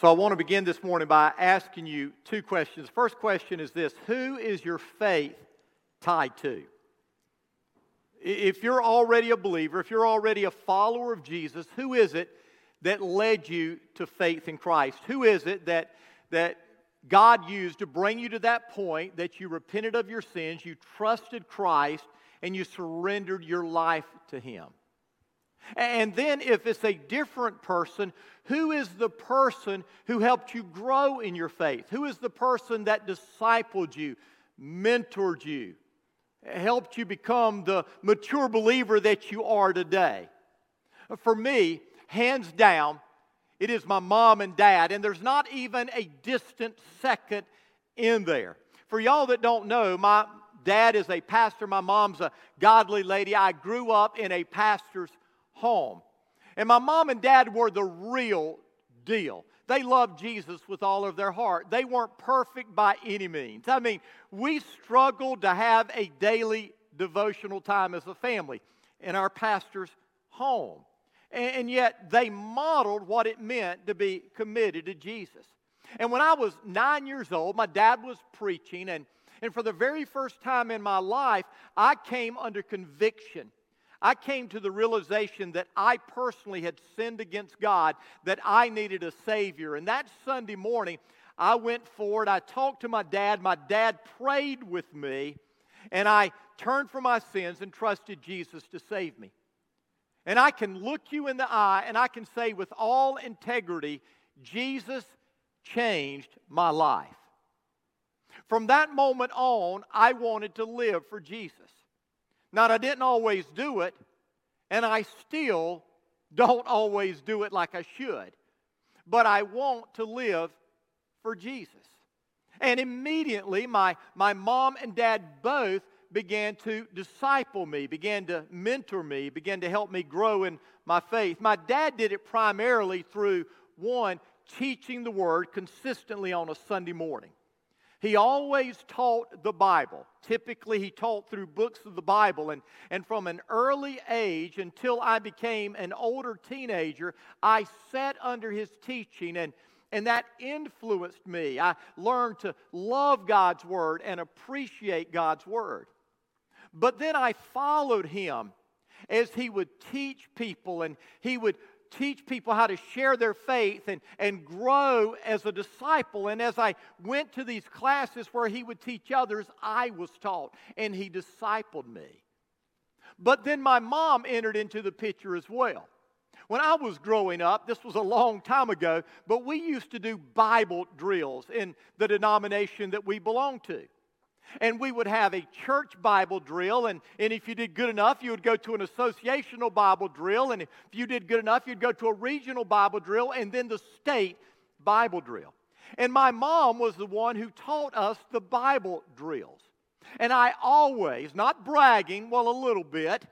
So I want to begin this morning by asking you two questions. The first question is this Who is your faith tied to? If you're already a believer, if you're already a follower of Jesus, who is it that led you to faith in Christ? Who is it that, that God used to bring you to that point that you repented of your sins, you trusted Christ, and you surrendered your life to Him? And then, if it's a different person, who is the person who helped you grow in your faith? Who is the person that discipled you, mentored you, helped you become the mature believer that you are today? For me, hands down, it is my mom and dad, and there's not even a distant second in there. For y'all that don't know, my dad is a pastor, my mom's a godly lady. I grew up in a pastor's home. And my mom and dad were the real deal. They loved Jesus with all of their heart. They weren't perfect by any means. I mean, we struggled to have a daily devotional time as a family in our pastor's home. And yet they modeled what it meant to be committed to Jesus. And when I was nine years old, my dad was preaching, and, and for the very first time in my life, I came under conviction I came to the realization that I personally had sinned against God, that I needed a Savior. And that Sunday morning, I went forward, I talked to my dad, my dad prayed with me, and I turned from my sins and trusted Jesus to save me. And I can look you in the eye and I can say with all integrity, Jesus changed my life. From that moment on, I wanted to live for Jesus. Now, I didn't always do it, and I still don't always do it like I should. But I want to live for Jesus. And immediately, my, my mom and dad both began to disciple me, began to mentor me, began to help me grow in my faith. My dad did it primarily through one, teaching the word consistently on a Sunday morning. He always taught the Bible. Typically, he taught through books of the Bible. And, and from an early age until I became an older teenager, I sat under his teaching, and, and that influenced me. I learned to love God's Word and appreciate God's Word. But then I followed him as he would teach people and he would teach people how to share their faith and, and grow as a disciple. And as I went to these classes where he would teach others, I was taught, and he discipled me. But then my mom entered into the picture as well. When I was growing up, this was a long time ago, but we used to do Bible drills in the denomination that we belonged to and we would have a church Bible drill. And, and if you did good enough, you would go to an associational Bible drill. And if you did good enough, you'd go to a regional Bible drill and then the state Bible drill. And my mom was the one who taught us the Bible drills. And I always, not bragging, well, a little bit,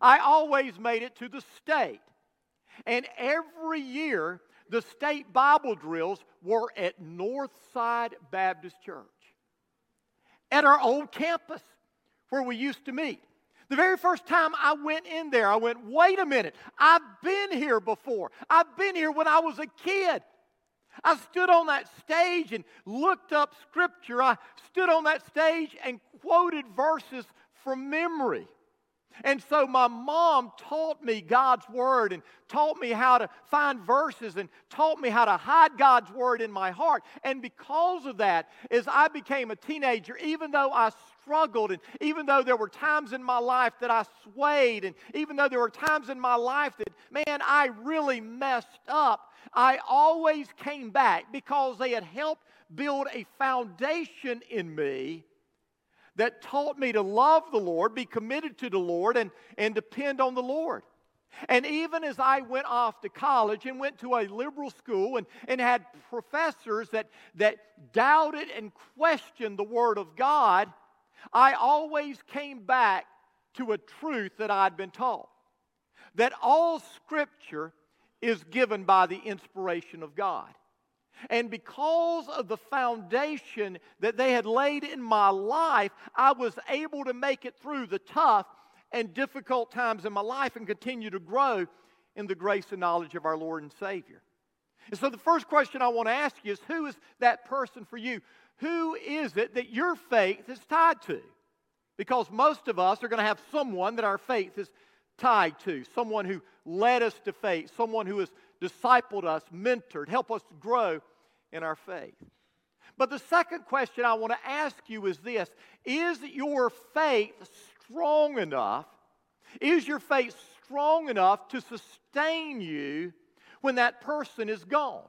I always made it to the state. And every year, the state Bible drills were at Northside Baptist Church at our old campus where we used to meet. The very first time I went in there, I went, wait a minute, I've been here before. I've been here when I was a kid. I stood on that stage and looked up scripture. I stood on that stage and quoted verses from memory. And so my mom taught me God's Word and taught me how to find verses and taught me how to hide God's Word in my heart. And because of that, as I became a teenager, even though I struggled and even though there were times in my life that I swayed and even though there were times in my life that, man, I really messed up, I always came back because they had helped build a foundation in me that taught me to love the Lord, be committed to the Lord, and, and depend on the Lord. And even as I went off to college and went to a liberal school and, and had professors that, that doubted and questioned the Word of God, I always came back to a truth that I'd been taught that all Scripture is given by the inspiration of God. And because of the foundation that they had laid in my life, I was able to make it through the tough and difficult times in my life and continue to grow in the grace and knowledge of our Lord and Savior. And so the first question I want to ask you is who is that person for you? Who is it that your faith is tied to? Because most of us are going to have someone that our faith is tied to, someone who led us to faith, someone who has discipled us, mentored, helped us grow in our faith. But the second question I want to ask you is this Is your faith strong enough? Is your faith strong enough to sustain you when that person is gone?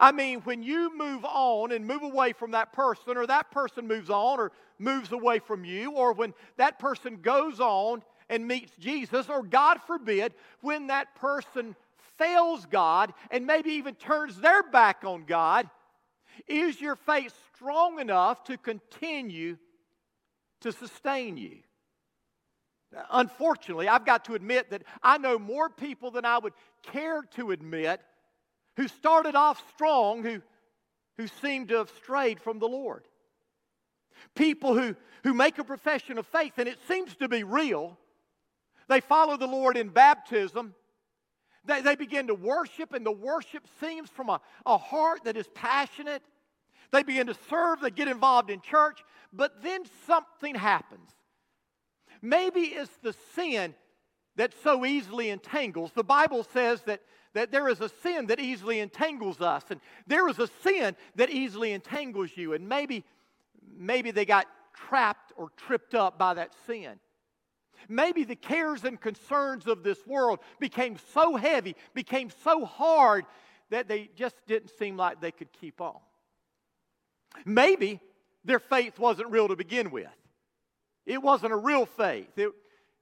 I mean, when you move on and move away from that person, or that person moves on or moves away from you, or when that person goes on and meets Jesus, or God forbid, when that person fails God and maybe even turns their back on God, is your faith strong enough to continue to sustain you? Unfortunately, I've got to admit that I know more people than I would care to admit who started off strong who, who seem to have strayed from the Lord. People who, who make a profession of faith, and it seems to be real. They follow the Lord in baptism. They, they begin to worship, and the worship seems from a, a heart that is passionate. They begin to serve, they get involved in church, but then something happens. Maybe it's the sin that so easily entangles. The Bible says that that there is a sin that easily entangles us, and there is a sin that easily entangles you. And maybe, maybe they got trapped or tripped up by that sin. Maybe the cares and concerns of this world became so heavy, became so hard, that they just didn't seem like they could keep on. Maybe their faith wasn't real to begin with. It wasn't a real faith. It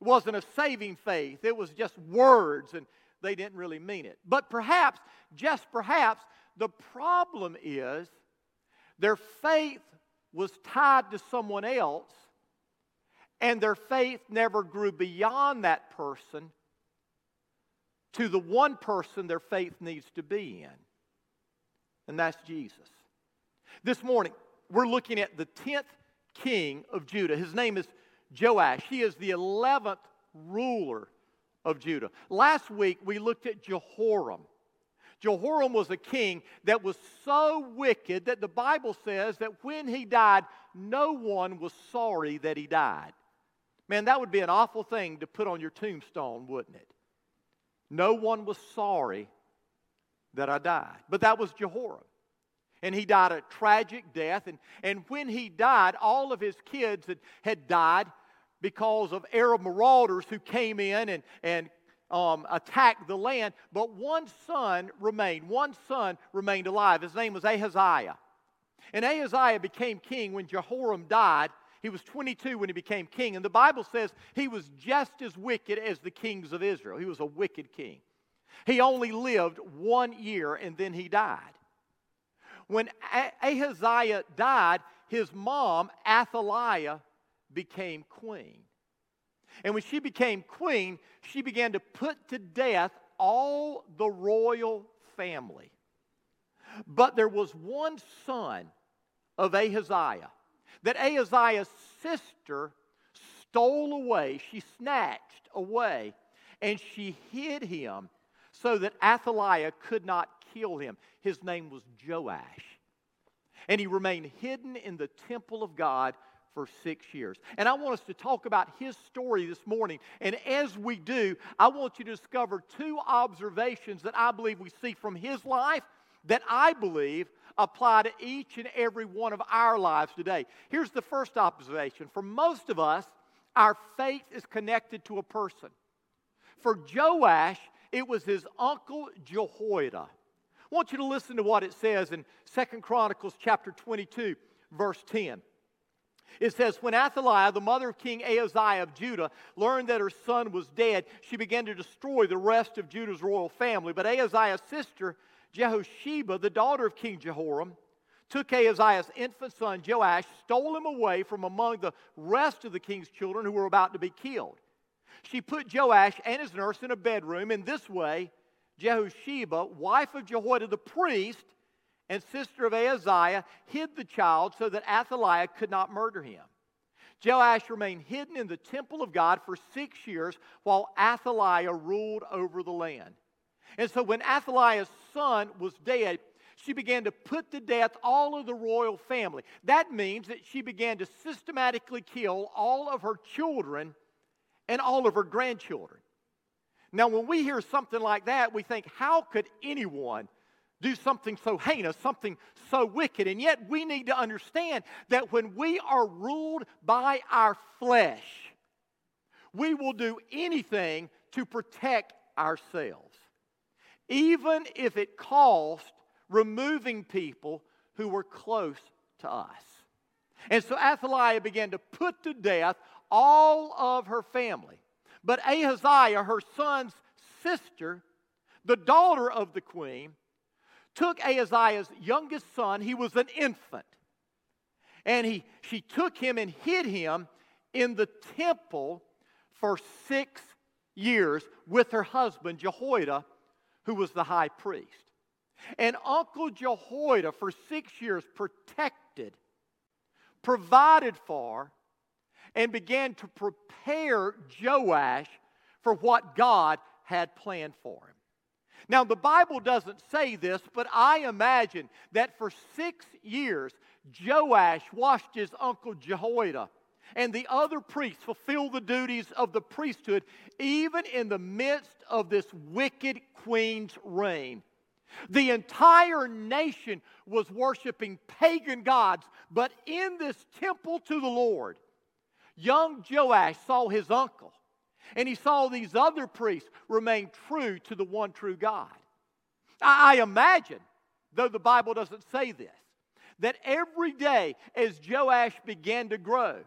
wasn't a saving faith. It was just words and they didn't really mean it. But perhaps, just perhaps, the problem is their faith was tied to someone else, and their faith never grew beyond that person to the one person their faith needs to be in, and that's Jesus. This morning, we're looking at the 10th king of Judah. His name is Joash. He is the 11th ruler of Judah. Last week we looked at Jehoram. Jehoram was a king that was so wicked that the Bible says that when he died, no one was sorry that he died. Man, that would be an awful thing to put on your tombstone, wouldn't it? No one was sorry that I died. But that was Jehoram. And he died a tragic death. And, and when he died, all of his kids had, had died because of Arab marauders who came in and, and um, attacked the land. But one son remained. One son remained alive. His name was Ahaziah. And Ahaziah became king when Jehoram died. He was 22 when he became king. And the Bible says he was just as wicked as the kings of Israel. He was a wicked king. He only lived one year and then he died. When Ahaziah died, his mom, Athaliah, became queen. And when she became queen, she began to put to death all the royal family. But there was one son of Ahaziah that Ahaziah's sister stole away, she snatched away, and she hid him so that Athaliah could not kill him. His name was Joash. And he remained hidden in the temple of God for six years. And I want us to talk about his story this morning. And as we do, I want you to discover two observations that I believe we see from his life that I believe apply to each and every one of our lives today. Here's the first observation for most of us, our faith is connected to a person. For Joash, it was his uncle Jehoiada. I want you to listen to what it says in Second Chronicles chapter 22, verse 10. It says, When Athaliah, the mother of King Ahaziah of Judah, learned that her son was dead, she began to destroy the rest of Judah's royal family. But Ahaziah's sister, Jehosheba, the daughter of King Jehoram, took Ahaziah's infant son Joash, stole him away from among the rest of the king's children who were about to be killed. She put Joash and his nurse in a bedroom. In this way, Jehosheba, wife of Jehoiada the priest, and sister of Ahaziah hid the child so that Athaliah could not murder him. Joash remained hidden in the temple of God for six years while Athaliah ruled over the land. And so when Athaliah's son was dead, she began to put to death all of the royal family. That means that she began to systematically kill all of her children and all of her grandchildren. Now, when we hear something like that, we think, how could anyone do something so heinous, something so wicked? And yet, we need to understand that when we are ruled by our flesh, we will do anything to protect ourselves, even if it cost removing people who were close to us. And so Athaliah began to put to death all of her family. But Ahaziah, her son's sister, the daughter of the queen, took Ahaziah's youngest son, he was an infant, and he, she took him and hid him in the temple for six years with her husband Jehoiada, who was the high priest. And Uncle Jehoiada, for six years, protected, provided for, and began to prepare Joash for what God had planned for him. Now, the Bible doesn't say this, but I imagine that for six years, Joash watched his uncle Jehoiada and the other priests fulfill the duties of the priesthood, even in the midst of this wicked queen's reign. The entire nation was worshiping pagan gods, but in this temple to the Lord, young Joash saw his uncle, and he saw these other priests remain true to the one true God. I, imagine, though the Bible doesn't say this, that every day as Joash began to grow,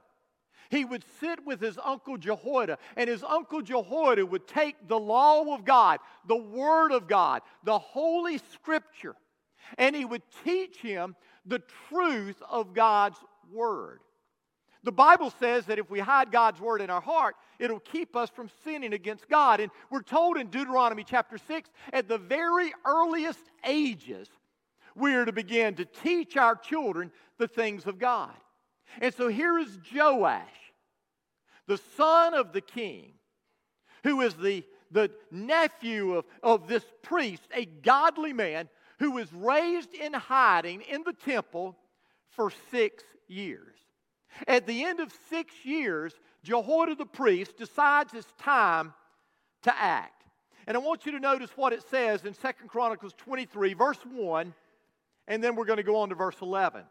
he would sit with his uncle Jehoiada, and his uncle Jehoiada would take the law of God, the Word of God, the Holy Scripture, and he would teach him the truth of God's Word. The Bible says that if we hide God's Word in our heart, it'll keep us from sinning against God. And we're told in Deuteronomy chapter 6, at the very earliest ages, we are to begin to teach our children the things of God. And so here is Joash, the son of the king, who is the, the nephew of, of this priest, a godly man who was raised in hiding in the temple for six years. At the end of six years, Jehoiada the priest decides it's time to act. And I want you to notice what it says in Second Chronicles 23, verse 1, and then we're going to go on to verse 11.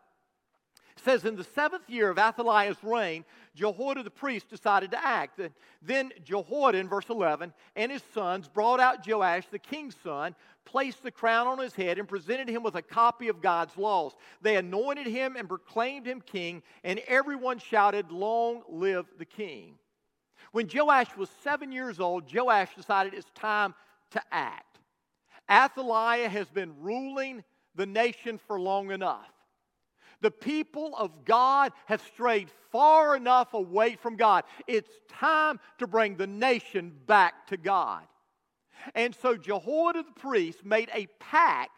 It says, In the seventh year of Athaliah's reign, Jehoiada the priest decided to act. Then Jehoiada, in verse 11, and his sons brought out Joash, the king's son, placed the crown on his head, and presented him with a copy of God's laws. They anointed him and proclaimed him king, and everyone shouted, Long live the king. When Joash was seven years old, Joash decided it's time to act. Athaliah has been ruling the nation for long enough. The people of God have strayed far enough away from God. It's time to bring the nation back to God. And so Jehoiada the priest made a pact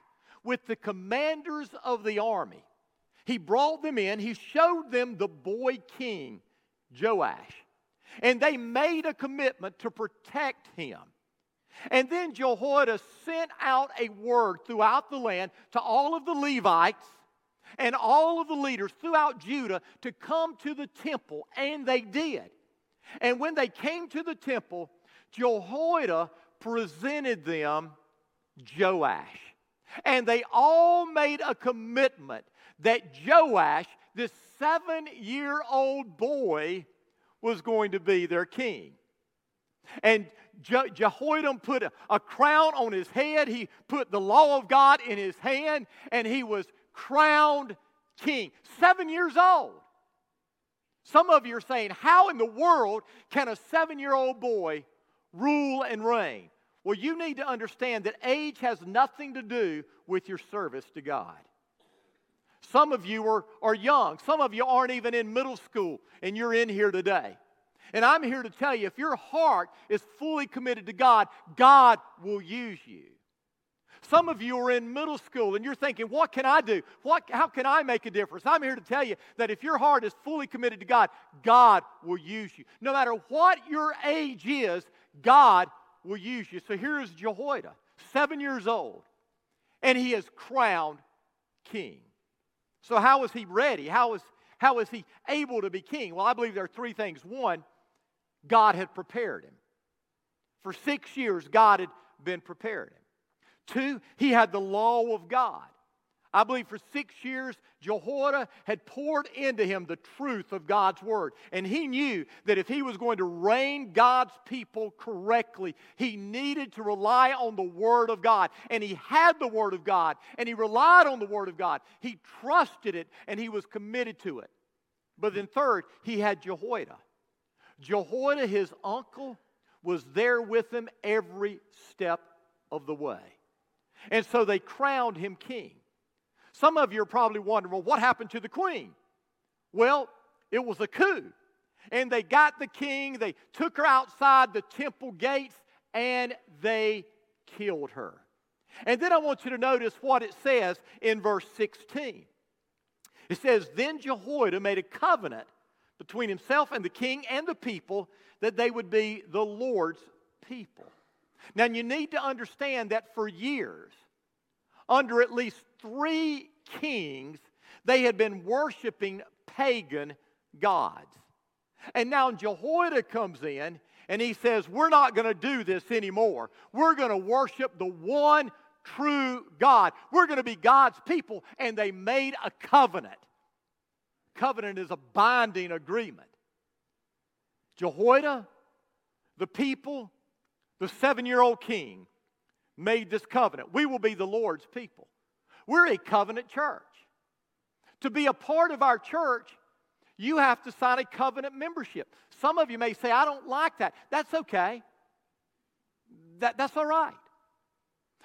with the commanders of the army. He brought them in, he showed them the boy king, Joash. And they made a commitment to protect him. And then Jehoiada sent out a word throughout the land to all of the Levites and all of the leaders throughout Judah to come to the temple, and they did. And when they came to the temple, Jehoiada presented them Joash. And they all made a commitment that Joash, this seven year old boy, was going to be their king. And Je- Jehoiada put a, a crown on his head. He put the law of God in his hand, and he was crowned king. Seven years old. Some of you are saying, How in the world can a seven year old boy rule and reign? Well, you need to understand that age has nothing to do with your service to God. Some of you are, are young. Some of you aren't even in middle school, and you're in here today. And I'm here to tell you if your heart is fully committed to God, God will use you. Some of you are in middle school and you're thinking, what can I do? What, how can I make a difference? I'm here to tell you that if your heart is fully committed to God, God will use you. No matter what your age is, God will use you. So here is Jehoiada, seven years old, and he is crowned king. So, how is he ready? How is, how is he able to be king? Well, I believe there are three things. One, God had prepared him. For six years, God had been preparing him. Two, he had the law of God. I believe for six years, Jehoiada had poured into him the truth of God's word. And he knew that if he was going to reign God's people correctly, he needed to rely on the word of God. And he had the word of God, and he relied on the word of God. He trusted it, and he was committed to it. But then, third, he had Jehoiada. Jehoiada, his uncle, was there with him every step of the way. And so they crowned him king. Some of you are probably wondering, well, what happened to the queen? Well, it was a coup. And they got the king, they took her outside the temple gates, and they killed her. And then I want you to notice what it says in verse 16. It says, Then Jehoiada made a covenant between himself and the king and the people that they would be the Lord's people. Now, you need to understand that for years, under at least three kings, they had been worshiping pagan gods. And now Jehoiada comes in and he says, We're not going to do this anymore. We're going to worship the one true God. We're going to be God's people. And they made a covenant. Covenant is a binding agreement. Jehoiada, the people, the seven year old king, made this covenant. We will be the Lord's people. We're a covenant church. To be a part of our church, you have to sign a covenant membership. Some of you may say, I don't like that. That's okay. That, that's all right.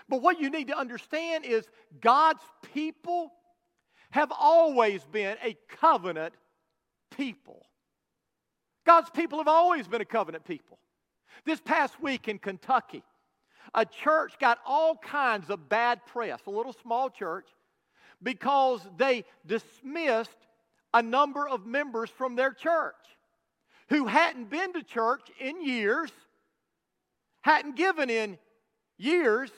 But what you need to understand is God's people have always been a covenant people. God's people have always been a covenant people. This past week in Kentucky, a church got all kinds of bad press, a little small church, because they dismissed a number of members from their church who hadn't been to church in years, hadn't given in years.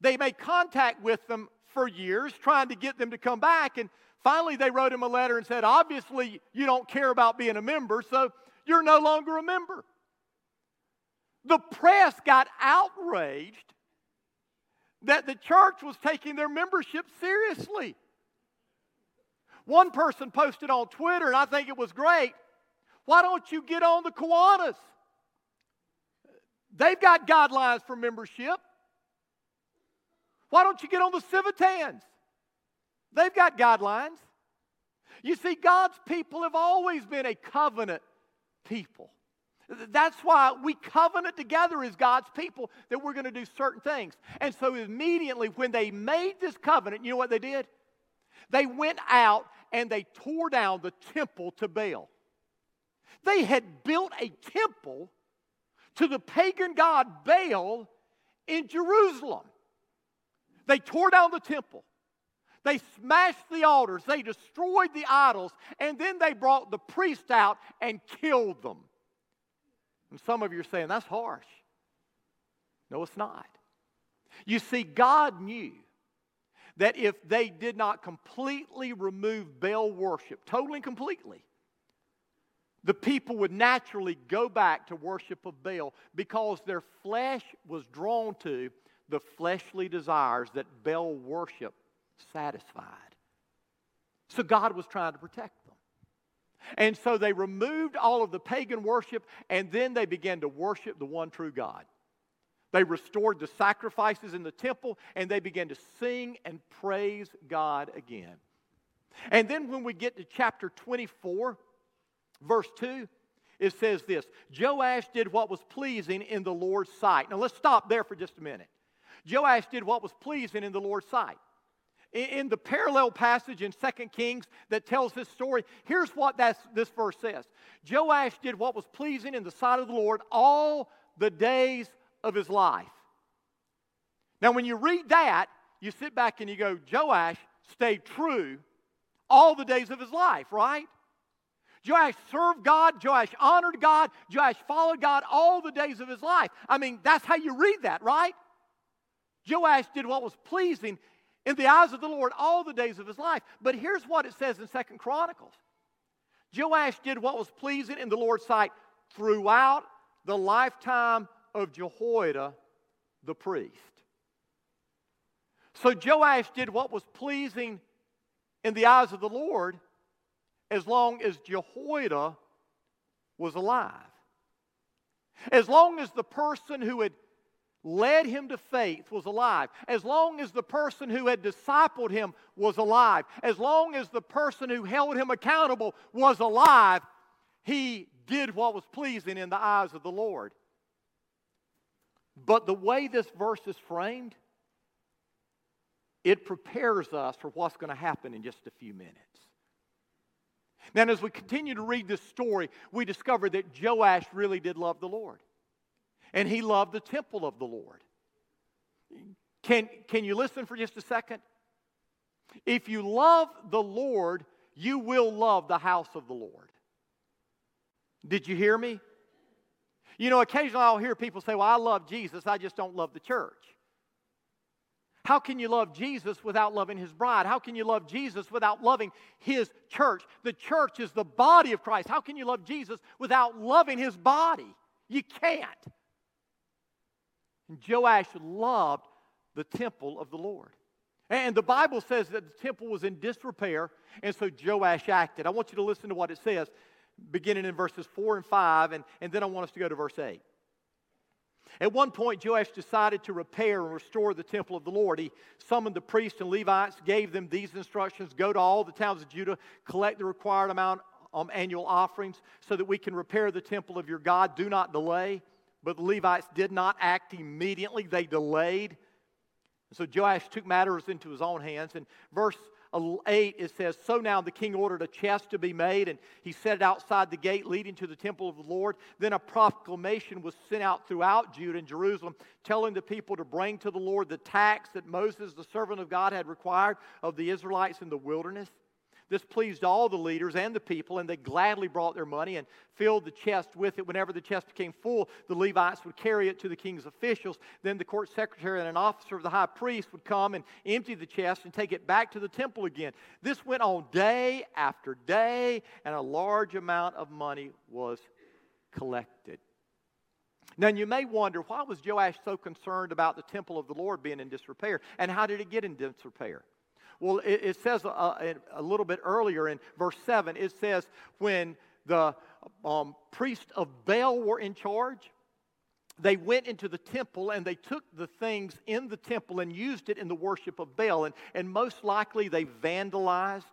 They made contact with them for years, trying to get them to come back. And finally, they wrote him a letter and said, Obviously, you don't care about being a member, so you're no longer a member. The press got outraged that the church was taking their membership seriously. One person posted on Twitter, and I think it was great. Why don't you get on the Kiwanis? They've got guidelines for membership. Why don't you get on the Civitans? They've got guidelines. You see, God's people have always been a covenant people. That's why we covenant together as God's people that we're going to do certain things. And so immediately when they made this covenant, you know what they did? They went out and they tore down the temple to Baal. They had built a temple to the pagan god Baal in Jerusalem. They tore down the temple. They smashed the altars. They destroyed the idols. And then they brought the priest out and killed them. And some of you are saying, that's harsh. No, it's not. You see, God knew that if they did not completely remove Baal worship, totally and completely, the people would naturally go back to worship of Baal because their flesh was drawn to the fleshly desires that Baal worship satisfied. So God was trying to protect them. And so they removed all of the pagan worship and then they began to worship the one true God. They restored the sacrifices in the temple and they began to sing and praise God again. And then when we get to chapter 24, verse 2, it says this Joash did what was pleasing in the Lord's sight. Now let's stop there for just a minute. Joash did what was pleasing in the Lord's sight. In the parallel passage in 2 Kings that tells this story, here's what this verse says Joash did what was pleasing in the sight of the Lord all the days of his life. Now, when you read that, you sit back and you go, Joash stayed true all the days of his life, right? Joash served God, Joash honored God, Joash followed God all the days of his life. I mean, that's how you read that, right? Joash did what was pleasing in the eyes of the Lord all the days of his life. But here's what it says in Second Chronicles Joash did what was pleasing in the Lord's sight throughout the lifetime of Jehoiada the priest. So Joash did what was pleasing in the eyes of the Lord as long as Jehoiada was alive. As long as the person who had led him to faith was alive, as long as the person who had discipled him was alive, as long as the person who held him accountable was alive, he did what was pleasing in the eyes of the Lord. But the way this verse is framed, it prepares us for what's going to happen in just a few minutes. Now, as we continue to read this story, we discover that Joash really did love the Lord. And he loved the temple of the Lord. Can, can you listen for just a second? If you love the Lord, you will love the house of the Lord. Did you hear me? You know, occasionally I'll hear people say, Well, I love Jesus, I just don't love the church. How can you love Jesus without loving his bride? How can you love Jesus without loving his church? The church is the body of Christ. How can you love Jesus without loving his body? You can't. And Joash loved the temple of the Lord. And the Bible says that the temple was in disrepair, and so Joash acted. I want you to listen to what it says, beginning in verses 4 and 5, and, and then I want us to go to verse 8. At one point, Joash decided to repair and restore the temple of the Lord. He summoned the priests and Levites, gave them these instructions Go to all the towns of Judah, collect the required amount of annual offerings so that we can repair the temple of your God. Do not delay. But the Levites did not act immediately, they delayed. So Joash took matters into his own hands. And verse 8, it says, So now the king ordered a chest to be made, and he set it outside the gate leading to the temple of the Lord. Then a proclamation was sent out throughout Judah and Jerusalem, telling the people to bring to the Lord the tax that Moses, the servant of God, had required of the Israelites in the wilderness. This pleased all the leaders and the people, and they gladly brought their money and filled the chest with it. Whenever the chest became full, the Levites would carry it to the king's officials. Then the court secretary and an officer of the high priest would come and empty the chest and take it back to the temple again. This went on day after day, and a large amount of money was collected. Now, you may wonder why was Joash so concerned about the temple of the Lord being in disrepair, and how did it get in disrepair? Well, it, it says a, a, a, little bit earlier in verse 7, it says, when the um, priests of Baal were in charge, they went into the temple and they took the things in the temple and used it in the worship of Baal. And, and most likely they vandalized.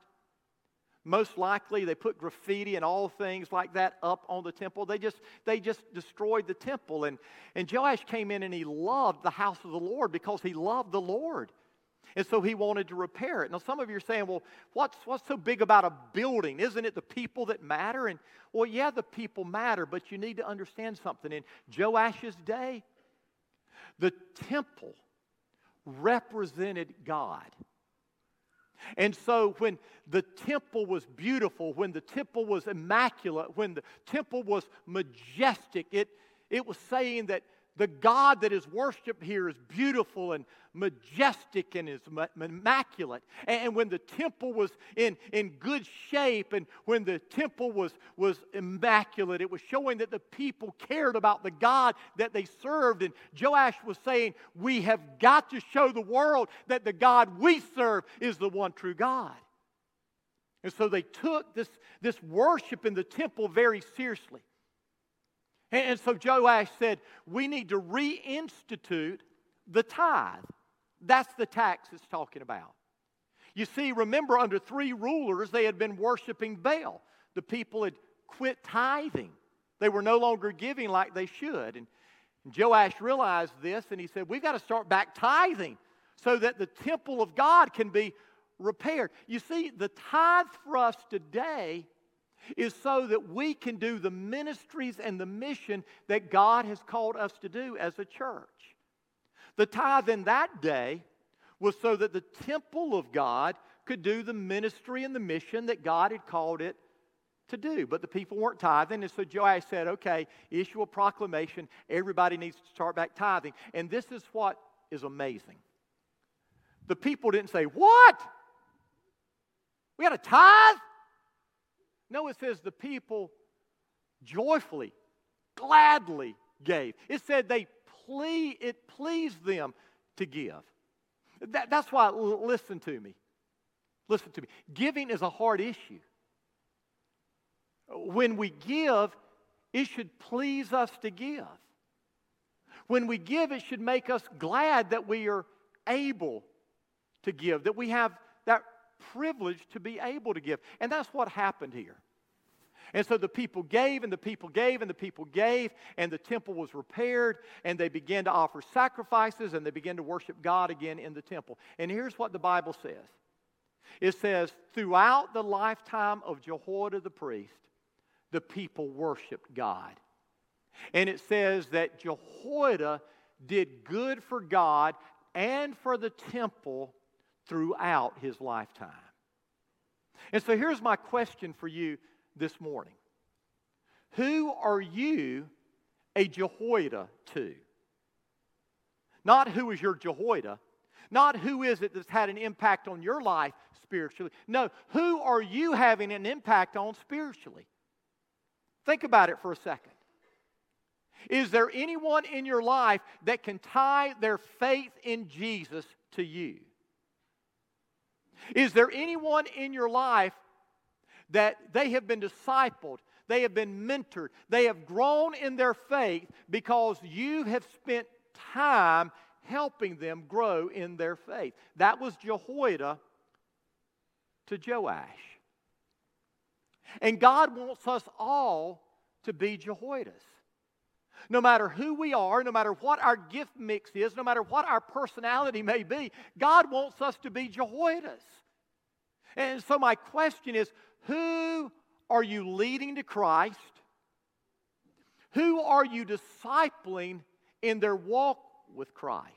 Most likely they put graffiti and all things like that up on the temple. They just, they just destroyed the temple. And, and Joash came in and he loved the house of the Lord because he loved the Lord. And so he wanted to repair it. Now, some of you are saying, well, what's, what's so big about a building? Isn't it the people that matter? And, well, yeah, the people matter, but you need to understand something. In Joash's day, the temple represented God. And so when the temple was beautiful, when the temple was immaculate, when the temple was majestic, it, it was saying that the God that is worshiped here is beautiful and majestic and is immaculate. And when the temple was in, in good shape and when the temple was, was immaculate, it was showing that the people cared about the God that they served. And Joash was saying, We have got to show the world that the God we serve is the one true God. And so they took this, this worship in the temple very seriously. And so Joash said, We need to reinstitute the tithe. That's the tax it's talking about. You see, remember, under three rulers, they had been worshiping Baal. The people had quit tithing, they were no longer giving like they should. And Joash realized this and he said, We've got to start back tithing so that the temple of God can be repaired. You see, the tithe for us today is so that we can do the ministries and the mission that God has called us to do as a church. The tithe in that day was so that the temple of God could do the ministry and the mission that God had called it to do. But the people weren't tithing, and so Joash said, okay, issue a proclamation. Everybody needs to start back tithing. And this is what is amazing. The people didn't say, What? We got a tithe? No, it says the people joyfully, gladly gave. It said they ple- it pleased them to give. That, that's why, listen to me. Listen to me. Giving is a hard issue. When we give, it should please us to give. When we give, it should make us glad that we are able to give, that we have that privilege to be able to give. And that's what happened here. And so the people gave, and the people gave, and the people gave, and the temple was repaired, and they began to offer sacrifices, and they began to worship God again in the temple. And here's what the Bible says it says, throughout the lifetime of Jehoiada the priest, the people worshiped God. And it says that Jehoiada did good for God and for the temple throughout his lifetime. And so here's my question for you this morning Who are you a Jehoiada to? Not who is your Jehoiada, not who is it that's had an impact on your life spiritually. No, who are you having an impact on spiritually? Think about it for a second. Is there anyone in your life that can tie their faith in Jesus to you? Is there anyone in your life that they have been discipled, they have been mentored, they have grown in their faith because you have spent time helping them grow in their faith? That was Jehoiada to Joash. And God wants us all to be Jehoiadas. No matter who we are, no matter what our gift mix is, no matter what our personality may be, God wants us to be Jehoiadas. And so, my question is who are you leading to Christ? Who are you discipling in their walk with Christ?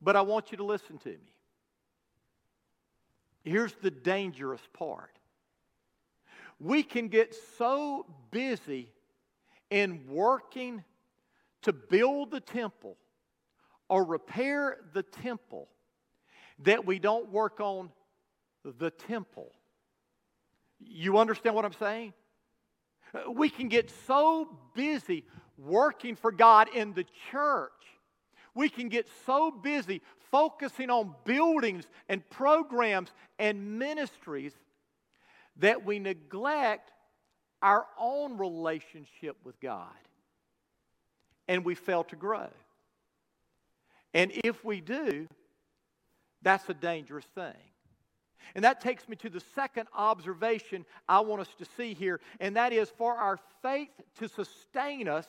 But I want you to listen to me. Here's the dangerous part. We can get so busy in working to build the temple or repair the temple that we don't work on the temple. You understand what I'm saying? We can get so busy working for God in the church. We can get so busy focusing on buildings and programs and ministries that we neglect our own relationship with God and we fail to grow. And if we do, that's a dangerous thing. And that takes me to the second observation I want us to see here, and that is for our faith to sustain us,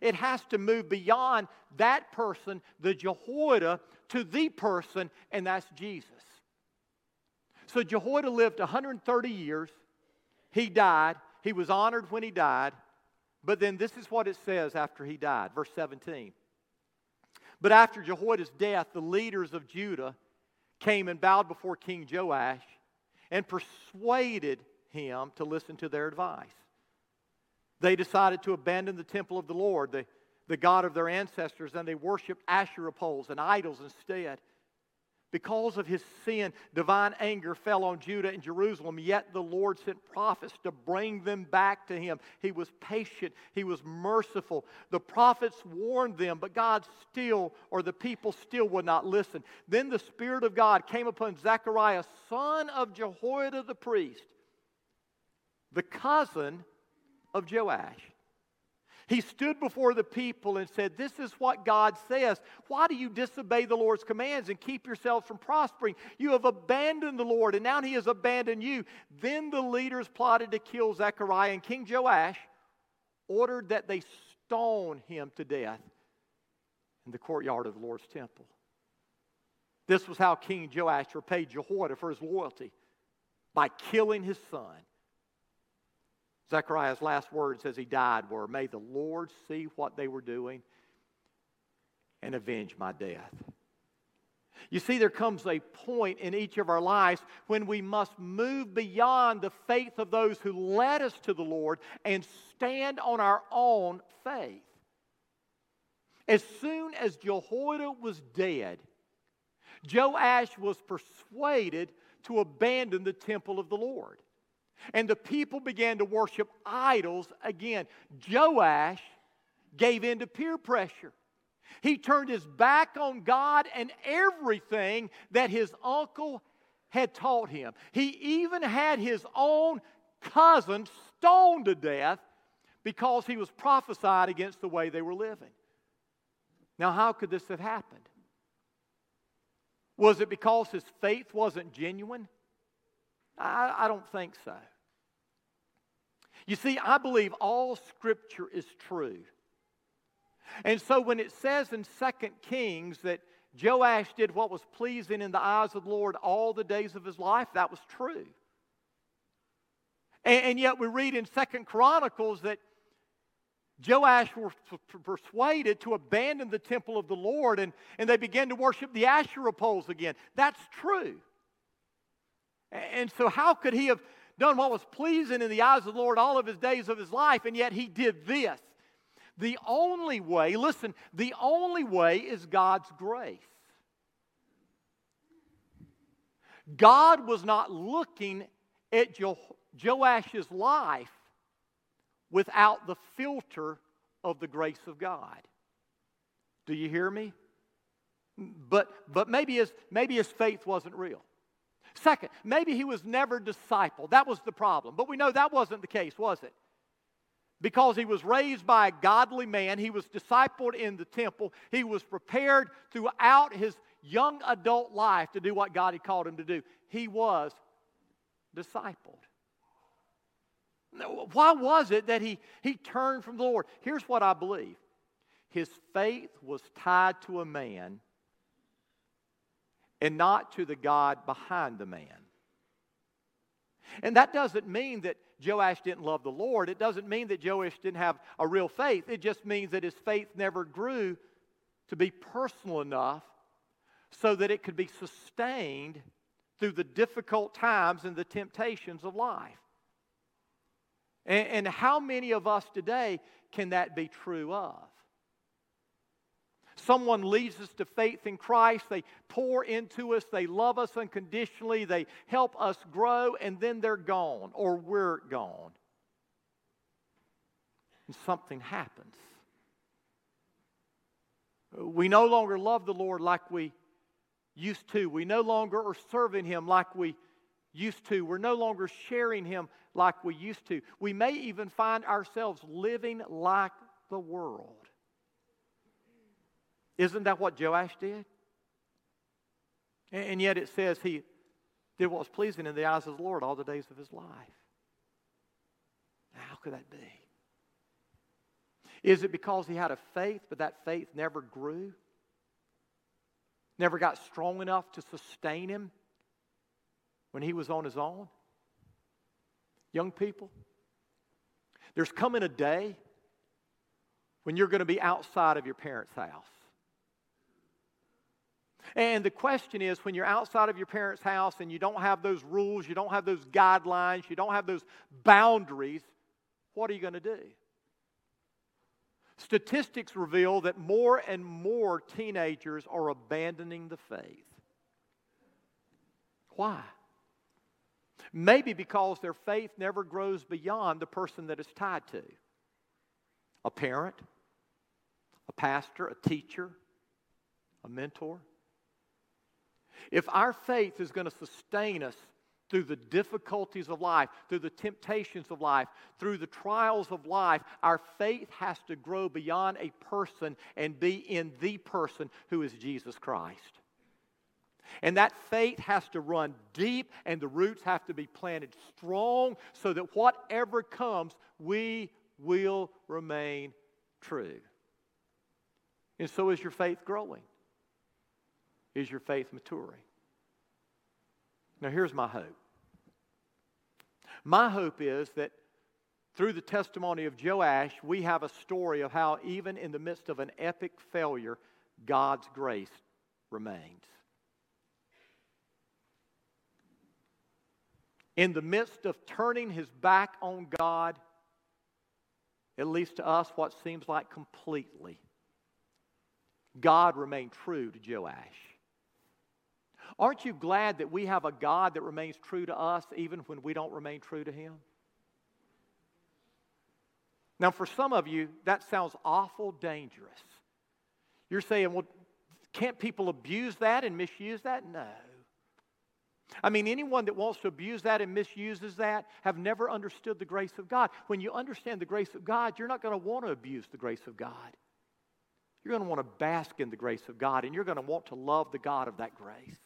it has to move beyond that person, the Jehoiada, to the person, and that's Jesus. So Jehoiada lived 130 years. He died. He was honored when he died. But then this is what it says after he died, verse 17. But after Jehoiada's death, the leaders of Judah came and bowed before King Joash and persuaded him to listen to their advice. They decided to abandon the temple of the Lord, the, the God of their ancestors, and they worshiped Asherah poles and idols instead. Because of his sin, divine anger fell on Judah and Jerusalem, yet the Lord sent prophets to bring them back to him. He was patient, he was merciful. The prophets warned them, but God still, or the people still would not listen. Then the Spirit of God came upon Zechariah, son of Jehoiada the priest, the cousin of Joash. He stood before the people and said, This is what God says. Why do you disobey the Lord's commands and keep yourselves from prospering? You have abandoned the Lord, and now he has abandoned you. Then the leaders plotted to kill Zechariah, and King Joash ordered that they stone him to death in the courtyard of the Lord's temple. This was how King Joash repaid Jehoiada for his loyalty by killing his son Zechariah's last words as he died were, May the Lord see what they were doing and avenge my death. You see, there comes a point in each of our lives when we must move beyond the faith of those who led us to the Lord and stand on our own faith. As soon as Jehoiada was dead, Joash was persuaded to abandon the temple of the Lord. And the people began to worship idols again. Joash gave in to peer pressure. He turned his back on God and everything that his uncle had taught him. He even had his own cousin stoned to death because he was prophesied against the way they were living. Now, how could this have happened? Was it because his faith wasn't genuine? I, I don't think so. You see, I believe all Scripture is true. And so when it says in Second Kings that Joash did what was pleasing in the eyes of the Lord all the days of his life, that was true. And, and yet we read in Second Chronicles that Joash was persuaded to abandon the temple of the Lord and, and they began to worship the Asherah poles again. That's true. And so, how could he have done what was pleasing in the eyes of the Lord all of his days of his life, and yet he did this? The only way, listen, the only way is God's grace. God was not looking at jo- Joash's life without the filter of the grace of God. Do you hear me? But, but maybe, his, maybe his faith wasn't real. Second, maybe he was never discipled. That was the problem. But we know that wasn't the case, was it? because he was raised by a godly man. He was discipled in the temple. He was prepared throughout his young adult life to do what God had called him to do. He was discipled. Why was it that he, he turned from the Lord? Here's what I believe his faith was tied to a man and not to the God behind the man. And that doesn't mean that Joash didn't love the Lord. It doesn't mean that Joash didn't have a real faith. It just means that his faith never grew to be personal enough so that it could be sustained through the difficult times and the temptations of life. And, and how many of us today can that be true of? Someone leads us to faith in Christ. They pour into us. They love us unconditionally. They help us grow, and then they're gone or we're gone. And something happens. We no longer love the Lord like we used to. We no longer are serving Him like we used to. We're no longer sharing Him like we used to. We may even find ourselves living like the world. Isn't that what Joash did? And yet it says he did what was pleasing in the eyes of the Lord all the days of his life. How could that be? Is it because he had a faith, but that faith never grew? Never got strong enough to sustain him when he was on his own? Young people, there's coming a day when you're going to be outside of your parents' house. And the question is when you're outside of your parents' house and you don't have those rules, you don't have those guidelines, you don't have those boundaries, what are you going to do? Statistics reveal that more and more teenagers are abandoning the faith. Why? Maybe because their faith never grows beyond the person that it's tied to a parent, a pastor, a teacher, a mentor. If our faith is going to sustain us through the difficulties of life, through the temptations of life, through the trials of life, our faith has to grow beyond a person and be in the person who is Jesus Christ. And that faith has to run deep and the roots have to be planted strong so that whatever comes, we will remain true. And so is your faith growing is your faith maturing? Now, here's my hope. My hope is that through the testimony of Joash, we have a story of how, even in the midst of an epic failure, God's grace remains. In the midst of turning his back on God, at least to us, what seems like completely, God remained true to Joash. Aren't you glad that we have a God that remains true to us even when we don't remain true to Him? Now, for some of you, that sounds awful dangerous. You're saying, well, can't people abuse that and misuse that? No. I mean, anyone that wants to abuse that and misuses that have never understood the grace of God. When you understand the grace of God, you're not going to want to abuse the grace of God. You're going to want to bask in the grace of God, and you're going to want to love the God of that grace.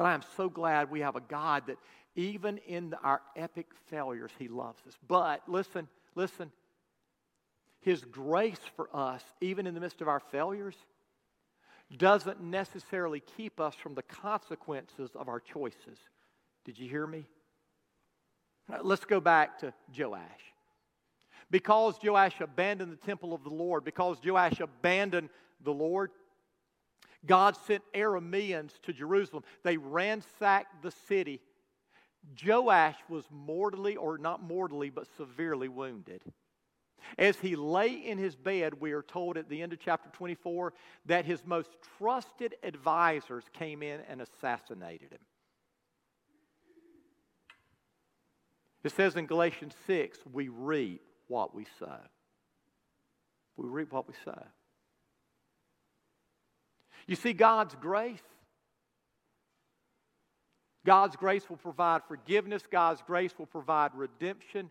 But I am so glad we have a God that even in our epic failures, He loves us. But listen, listen. His grace for us, even in the midst of our failures, doesn't necessarily keep us from the consequences of our choices. Did you hear me? Let's go back to Joash. Because Joash abandoned the temple of the Lord, because Joash abandoned the Lord, God sent Arameans to Jerusalem. They ransacked the city. Joash was mortally, or not mortally, but severely wounded. As he lay in his bed, we are told at the end of chapter 24 that his most trusted advisors came in and assassinated him. It says in Galatians 6, we reap what we sow. We reap what we sow. You see, God's grace. God's grace will provide forgiveness. God's grace will provide redemption.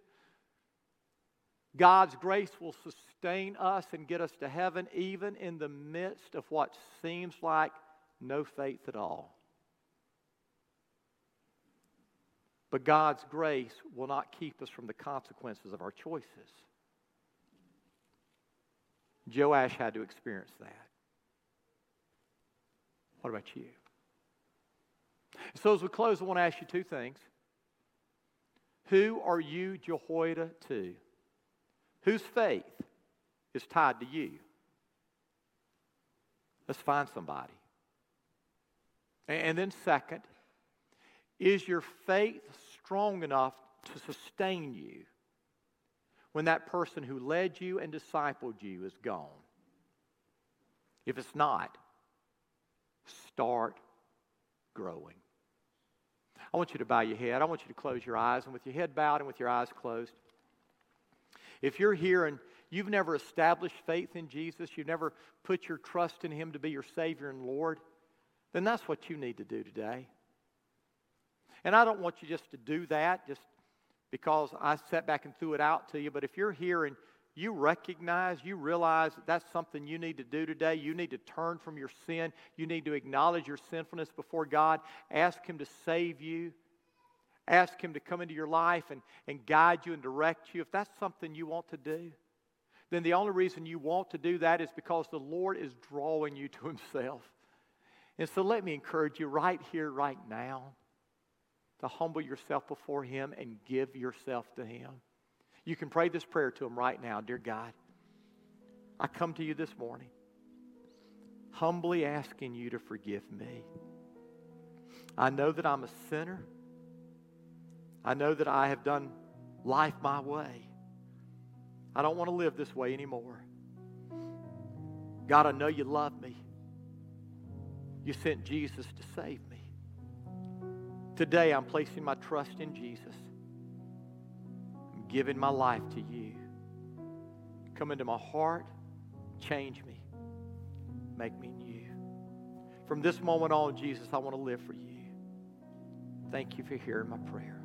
God's grace will sustain us and get us to heaven, even in the midst of what seems like no faith at all. But God's grace will not keep us from the consequences of our choices. Joash had to experience that. What about you? So, as we close, I want to ask you two things. Who are you Jehoiada to? Whose faith is tied to you? Let's find somebody. And then, second, is your faith strong enough to sustain you when that person who led you and discipled you is gone? If it's not, start growing. I want you to bow your head. I want you to close your eyes. And with your head bowed and with your eyes closed, if you're here and you've never established faith in Jesus, you've never put your trust in Him to be your Savior and Lord, then that's what you need to do today. And I don't want you just to do that just because I sat back and threw it out to you, but if you're here and you recognize, you realize that that's something you need to do today. You need to turn from your sin. You need to acknowledge your sinfulness before God. Ask Him to save you. Ask Him to come into your life and, and guide you and direct you. If that's something you want to do, then the only reason you want to do that is because the Lord is drawing you to Himself. And so let me encourage you right here, right now, to humble yourself before Him and give yourself to Him. You can pray this prayer to Him right now Dear God, I come to you this morning, humbly asking you to forgive me. I know that I'm a sinner. I know that I have done life my way. I don't want to live this way anymore. God, I know you love me. You sent Jesus to save me. Today, I'm placing my trust in Jesus giving my life to you. Come into my heart, change me, make me new. From this moment on, Jesus, I want to live for you. Thank you for hearing my prayer.